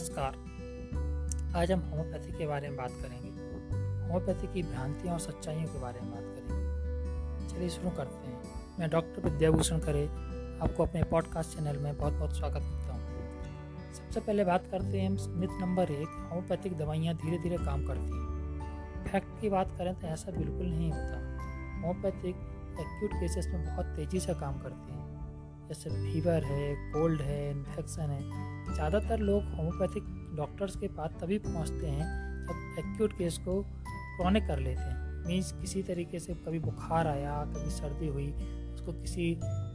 नमस्कार। आज हम होम्योपैथी के बारे में बात करेंगे। होम्योपैथी की भ्रांतियों और सच्चाइयों के बारे में बात करेंगे। चलिए शुरू करते हैं। मैं डॉक्टर विद्याभूषण करे, आपको अपने पॉडकास्ट चैनल में बहुत बहुत स्वागत करता हूँ। सबसे पहले बात करते हैं मिथ नंबर एक, होम्योपैथिक दवाइयाँ धीरे धीरे काम करती हैं। फैक्ट की बात करें तो ऐसा बिल्कुल नहीं होता। होम्योपैथिक एक्यूट केसेस में बहुत तेज़ी से काम करती हैं। जैसे फीवर है कोल्ड है इन्फेक्शन है, ज़्यादातर लोग होम्योपैथिक डॉक्टर्स के पास तभी पहुँचते हैं जब एक्यूट केस को क्रॉनिक कर लेते हैं। मीन्स किसी तरीके से कभी बुखार आया, कभी सर्दी हुई, उसको किसी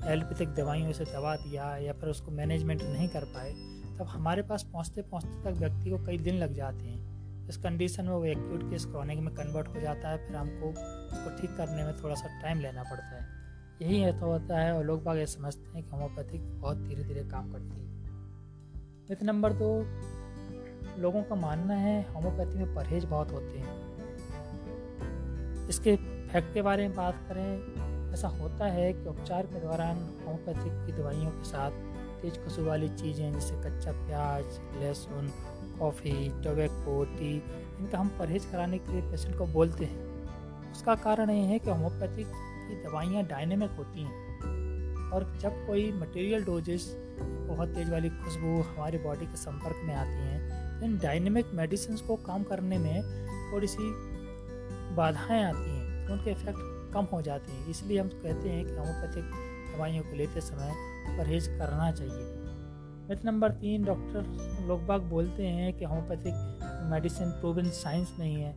एलोपैथिक दवाइयों से दवा दिया या फिर उसको मैनेजमेंट नहीं कर पाए, तब हमारे पास पहुँचते पहुँचते तक व्यक्ति को कई दिन लग जाते हैं। इस कंडीशन में वो एक्यूट केस क्रॉनिक में कन्वर्ट हो जाता है, फिर हमको उसको ठीक करने में थोड़ा सा टाइम लेना पड़ता है। यही तो होता है और लोग बाग ये समझते हैं कि होम्योपैथिक बहुत धीरे धीरे काम करती है। मिथ नंबर दो, लोगों का मानना है होम्योपैथी में परहेज बहुत होते हैं। इसके फैक्ट के बारे में बात करें, ऐसा होता है कि उपचार के दौरान होम्योपैथिक की दवाइयों के साथ तेज खुशबू वाली चीज़ें जैसे कच्चा प्याज, लहसुन, कॉफ़ी, टोबैको, टी, इनका हम परहेज कराने के लिए पेशेंट को बोलते हैं। उसका कारण ये है कि होम्योपैथिक की दवाइयाँ डायनेमिक होती हैं। और जब कोई मटेरियल डोजेस बहुत तेज़ वाली खुशबू हमारी बॉडी के संपर्क में आती हैं तो इन डायनेमिक मेडिसिन को काम करने में थोड़ी सी बाधाएँ आती हैं तो उनके इफ़ेक्ट कम हो जाते हैं। इसलिए हम कहते हैं कि होम्योपैथिक दवाइयों को लेते समय परहेज करना चाहिए। मिथ नंबर तीन डॉक्टर लोग बाग बोलते हैं कि होम्योपैथिक मेडिसिन प्रूवन साइंस नहीं है।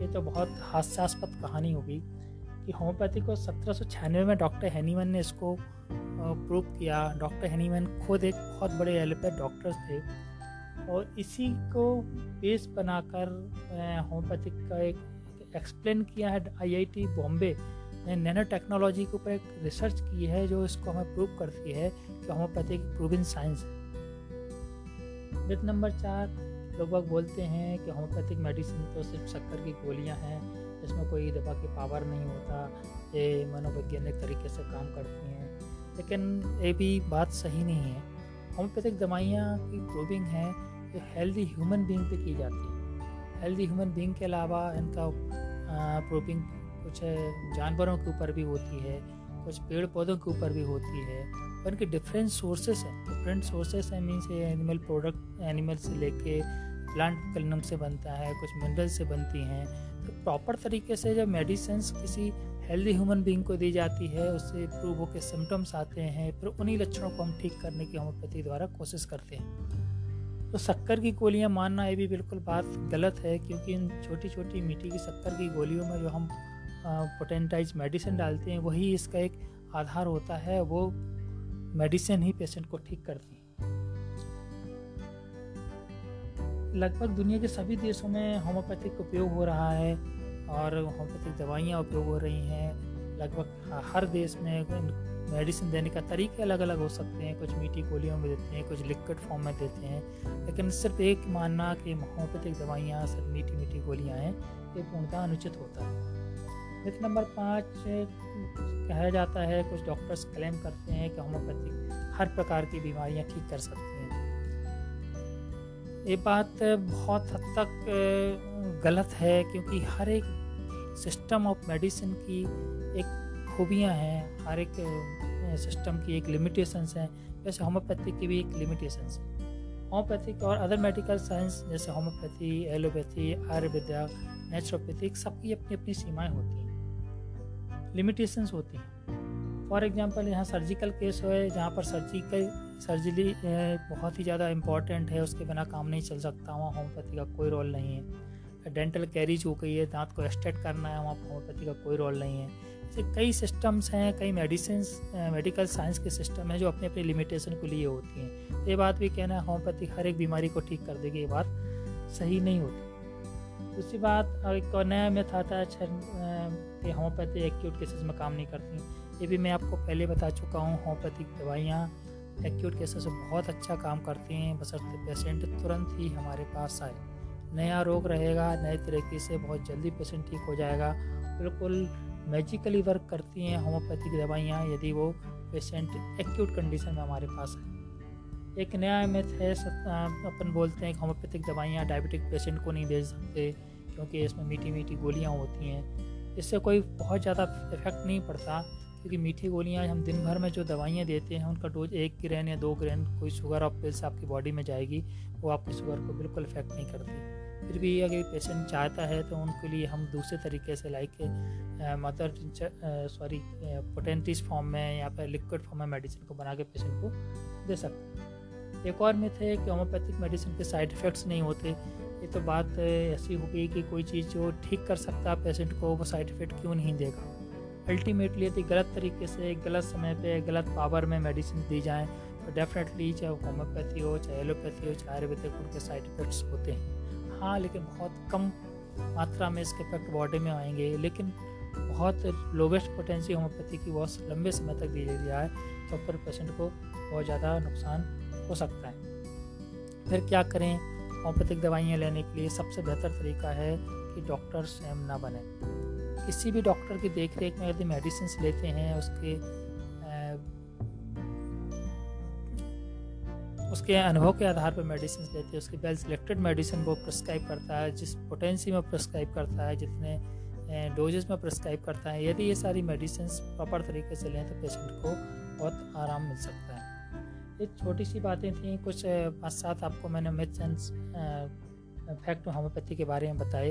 ये तो बहुत हास्यास्पद कहानी होगी। कि होम्योपैथी को सत्रह सौ छियानवे में डॉक्टर हैनीमैन ने इसको प्रूव किया। डॉक्टर हैनीमैन खुद एक बहुत बड़े एलोपैथ डॉक्टर्स थे। और इसी को बेस बनाकर होम्योपैथिक का एक एक्सप्लेन किया है आईआईटी बॉम्बे ने। नैनो टेक्नोलॉजी के ऊपर एक रिसर्च की है जो इसको हमें प्रूव करती है कि होम्योपैथी एक प्रूविन साइंस है। नंबर चार लोग बाग बोलते हैं कि होम्योपैथिक मेडिसिन तो सिर्फ़ शक्कर की गोलियाँ हैं इसमें कोई दवा की पावर नहीं होता, ये मनोवैज्ञानिक तरीके से काम करती हैं। लेकिन ये भी बात सही नहीं है। होम्योपैथिक दवाइयाँ की प्रूविंग है जो हेल्दी ह्यूमन बींग पे की जाती है। हेल्दी ह्यूमन बींग के अलावा इनका प्रूविंग कुछ जानवरों के ऊपर भी होती है, कुछ पेड़ पौधों के ऊपर भी होती है। और इनके डिफरेंट सोर्सेस हैं। डिफरेंट सोर्सेस हैं मीन्स एनिमल प्रोडक्ट एनिमल से लेके प्लांट कलनम से बनता है, कुछ मिनरल से बनती हैं। तो प्रॉपर तरीके से जब मेडिसिन किसी हेल्दी ह्यूमन बींग को दी जाती है, उससे प्रूव होकर सिम्टम्स आते हैं, फिर उन्हीं लक्षणों को हम ठीक करने की होम्योपैथी द्वारा कोशिश करते हैं। तो शक्कर की गोलियाँ मानना ये भी बिल्कुल बात गलत है, क्योंकि इन छोटी छोटी मिट्टी की शक्कर की गोलियों में जो हम पोटेंटाइज मेडिसिन डालते हैं, वही इसका एक आधार होता है, वो मेडिसिन ही पेशेंट को ठीक करती है। लगभग दुनिया के सभी देशों में होम्योपैथिक उपयोग हो रहा है और होम्योपैथिक दवाइयाँ उपयोग हो रही हैं। लगभग हर देश में मेडिसिन देने का तरीके अलग अलग हो सकते हैं। कुछ मीठी गोलियों में देते हैं, कुछ लिक्विड फॉर्म में देते हैं। लेकिन सिर्फ़ एक मानना कि होम्योपैथिक दवाइयाँ, सिर्फ़ मीठी मीठी गोलियाँ हैं, ये पूर्णतः अनुचित होता है। मिथ नंबर पाँच कहा जाता है, कुछ डॉक्टर्स क्लेम करते हैं कि होम्योपैथिक हर प्रकार की बीमारियाँ ठीक कर सकते हैं। ये बात बहुत हद तक गलत है क्योंकि हर एक सिस्टम ऑफ़ मेडिसिन की एक खूबियाँ हैं, हर एक सिस्टम की एक लिमिटेशंस हैं। वैसे होम्योपैथी की भी एक लिमिटेशंस है। होम्योपैथिक और अदर मेडिकल साइंस जैसे होम्योपैथी एलोपैथी आयुर्वेदा नेचुरोपैथिक सबकी अपनी अपनी सीमाएँ होती हैं। लिमिटेशंस होती हैं। फॉर एग्जांपल यहाँ सर्जिकल केस हो जहाँ पर सर्जिकल सर्जरी बहुत ही ज़्यादा इंपॉर्टेंट है, उसके बिना काम नहीं चल सकता, वहाँ होम्योपैथी का कोई रोल नहीं है। डेंटल कैरीज हो गई है, दांत को एक्सटेट करना है, वहाँ होम्योपैथी का कोई रोल नहीं है। ऐसे कई सिस्टम्स हैं, कई मेडिसिन मेडिकल साइंस के सिस्टम हैं, जो अपने अपने लिमिटेशन को लिए होती हैं। तो ये बात भी कहना है होम्योपैथी हर एक बीमारी को ठीक कर देगी, ये बात सही नहीं होती। दूसरी बात एक और नया मेथ आता है अच्छा कि होम्योपैथी एक्यूट केसेस में काम नहीं करती। ये भी मैं आपको पहले बता चुका हूँ, होम्योपैथिक दवाइयाँ एक्यूट केसेस में बहुत अच्छा काम करती हैं। बसरते पेशेंट तुरंत ही हमारे पास आए। नया रोग रहेगा, नए तरीके से बहुत जल्दी पेशेंट ठीक हो जाएगा। बिल्कुल मैजिकली वर्क करती हैं होम्योपैथिक दवाइयाँ, यदि वो पेशेंट एक्यूट कंडीशन में हमारे पास है एक नया मिथ है अपन बोलते हैं कि होम्योपैथिक दवाइयाँ डायबिटिक पेशेंट को नहीं दे सकते, क्योंकि इसमें मीठी मीठी गोलियाँ होती हैं। इससे कोई बहुत ज़्यादा इफ़ेक्ट नहीं पड़ता, क्योंकि मीठी गोलियाँ हम दिन भर में जो दवाइयाँ देते हैं, उनका डोज एक ग्रैन या दो ग्रैन कोई शुगर ऑफ़ पिल्स आपकी बॉडी में जाएगी, वो आपकी शुगर को बिल्कुल इफ़ेक्ट नहीं करती। फिर भी अगर पेशेंट चाहता है तो उनके लिए हम दूसरे तरीके से like mother sorry potencies form में या फिर लिक्विड फॉर्म में मेडिसिन को बना के पेशेंट को दे सकते हैं। एक और मिथ है कि होम्योपैथिक मेडिसिन के साइड इफ़ेक्ट्स नहीं होते ये तो बात ऐसी हो गई कि कोई चीज़ जो ठीक कर सकता पेशेंट को, वो साइड इफ़ेक्ट क्यों नहीं देगा? अल्टीमेटली यदि गलत तरीके से, गलत समय पे, गलत पावर में मेडिसिन दी जाएँ तो डेफिनेटली चाहे होम्योपैथी हो, चाहे एलोपैथी हो, चाहे आयुर्वेदिक उनके साइड इफ़ेक्ट्स होते हैं। हाँ लेकिन बहुत कम मात्रा में इसके इफ़ेक्ट बॉडी में आएँगे, लेकिन बहुत लोवेस्ट पोटेंसी होम्योपैथी की बहुत लंबे समय तक दी जाए तो पर पेशेंट को बहुत ज़्यादा नुकसान हो सकता है। फिर क्या करें? होम्योपैथिक दवाइयाँ लेने के लिए सबसे बेहतर तरीका है कि डॉक्टर स्वयं ना बने। किसी भी डॉक्टर की देख रेख में यदि मेडिसिन लेते हैं, उसके उसके अनुभव के आधार पर मेडिसिन लेते हैं, उसकी वेल सिलेक्टेड मेडिसिन वो प्रिस्क्राइब करता है, जिस पोटेंसी में प्रिस्क्राइब करता है, जितने डोजेस में प्रिस्क्राइब करता है, यदि ये सारी मेडिसिन प्रॉपर तरीके से लें तो पेशेंट को बहुत आराम मिल सकता है। ये छोटी सी बातें थी, कुछ पाँच सात आपको मैंने मिथ्स एंड फैक्ट होम्योपैथी के बारे में बताए।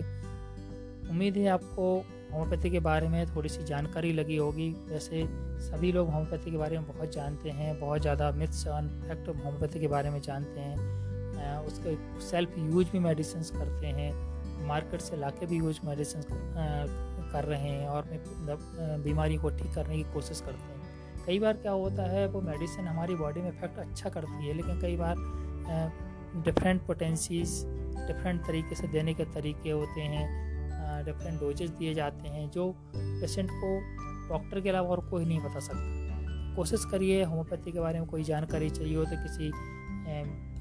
उम्मीद है आपको होम्योपैथी के बारे में थोड़ी सी जानकारी लगी होगी। वैसे सभी लोग होम्योपैथी के बारे में बहुत जानते हैं, बहुत ज़्यादा मिथ्स और फैक्ट होम्योपैथी के बारे में जानते हैं। उसके सेल्फ यूज़ भी मेडिसिन करते हैं मार्केट से लाके भी यूज़ मेडिसिन कर रहे हैं और बीमारी को ठीक करने की कोशिश करते हैं। कई बार क्या होता है, वो मेडिसिन हमारी बॉडी में इफ़ेक्ट अच्छा करती है, लेकिन कई बार डिफरेंट पोटेंसीज डिफरेंट तरीके से देने के तरीके होते हैं डिफरेंट डोजेज दिए जाते हैं, जो पेशेंट को डॉक्टर के अलावा और कोई नहीं बता सकता। कोशिश करिए होम्योपैथी के बारे में कोई जानकारी चाहिए हो तो किसी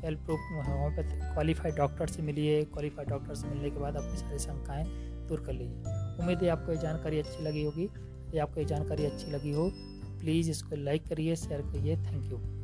well proof homoeopathy qualified doctor से मिलिए क्वालिफाइड डॉक्टर से मिलने के बाद अपनी सारी शंकाएँ दूर कर लीजिए। उम्मीद है आपको ये जानकारी अच्छी लगी होगी। या आपको ये जानकारी अच्छी लगी हो प्लीज़ इसको लाइक करिए शेयर करिए थैंक यू